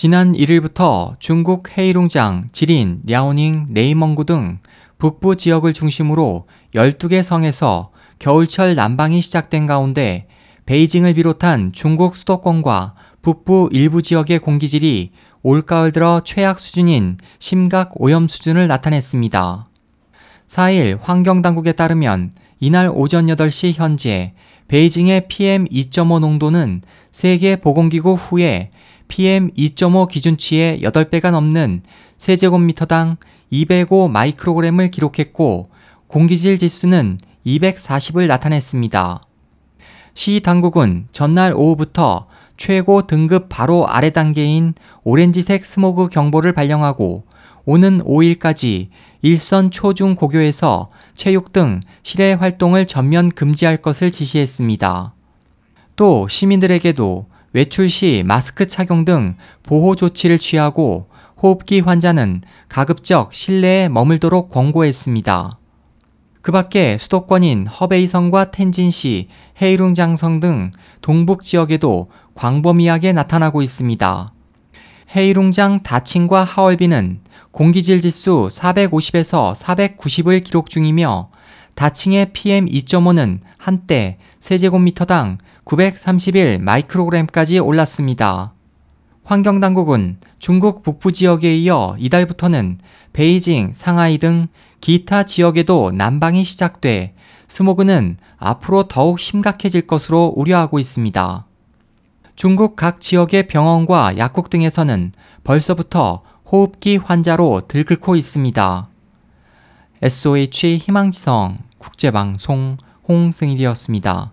지난 1일부터 중국 헤이룽장, 지린, 랴오닝, 네이멍구 등 북부 지역을 중심으로 12개 성에서 겨울철 난방이 시작된 가운데 베이징을 비롯한 중국 수도권과 북부 일부 지역의 공기질이 올가을 들어 최악 수준인 심각 오염 수준을 나타냈습니다. 4일 환경당국에 따르면 이날 오전 8시 현재 베이징의 PM2.5 농도는 세계 보건기구 후에 PM2.5 기준치의 8배가 넘는 세제곱미터당 205 마이크로그램을 기록했고 공기질 지수는 240을 나타냈습니다. 시 당국은 전날 오후부터 최고 등급 바로 아래 단계인 오렌지색 스모그 경보를 발령하고 오는 5일까지 일선 초중 고교에서 체육 등 실외 활동을 전면 금지할 것을 지시했습니다. 또 시민들에게도 외출 시 마스크 착용 등 보호 조치를 취하고 호흡기 환자는 가급적 실내에 머물도록 권고했습니다. 그 밖에 수도권인 허베이성과 텐진시, 헤이룽장성 등 동북 지역에도 광범위하게 나타나고 있습니다. 헤이룽장 다칭과 하얼비는 공기질 지수 450에서 490을 기록 중이며 다칭의 PM2.5는 한때 세제곱미터당 931 마이크로그램까지 올랐습니다. 환경당국은 중국 북부 지역에 이어 이달부터는 베이징, 상하이 등 기타 지역에도 난방이 시작돼 스모그는 앞으로 더욱 심각해질 것으로 우려하고 있습니다. 중국 각 지역의 병원과 약국 등에서는 벌써부터 호흡기 환자로 들끓고 있습니다. SOH 희망지성 국제방송 홍승일이었습니다.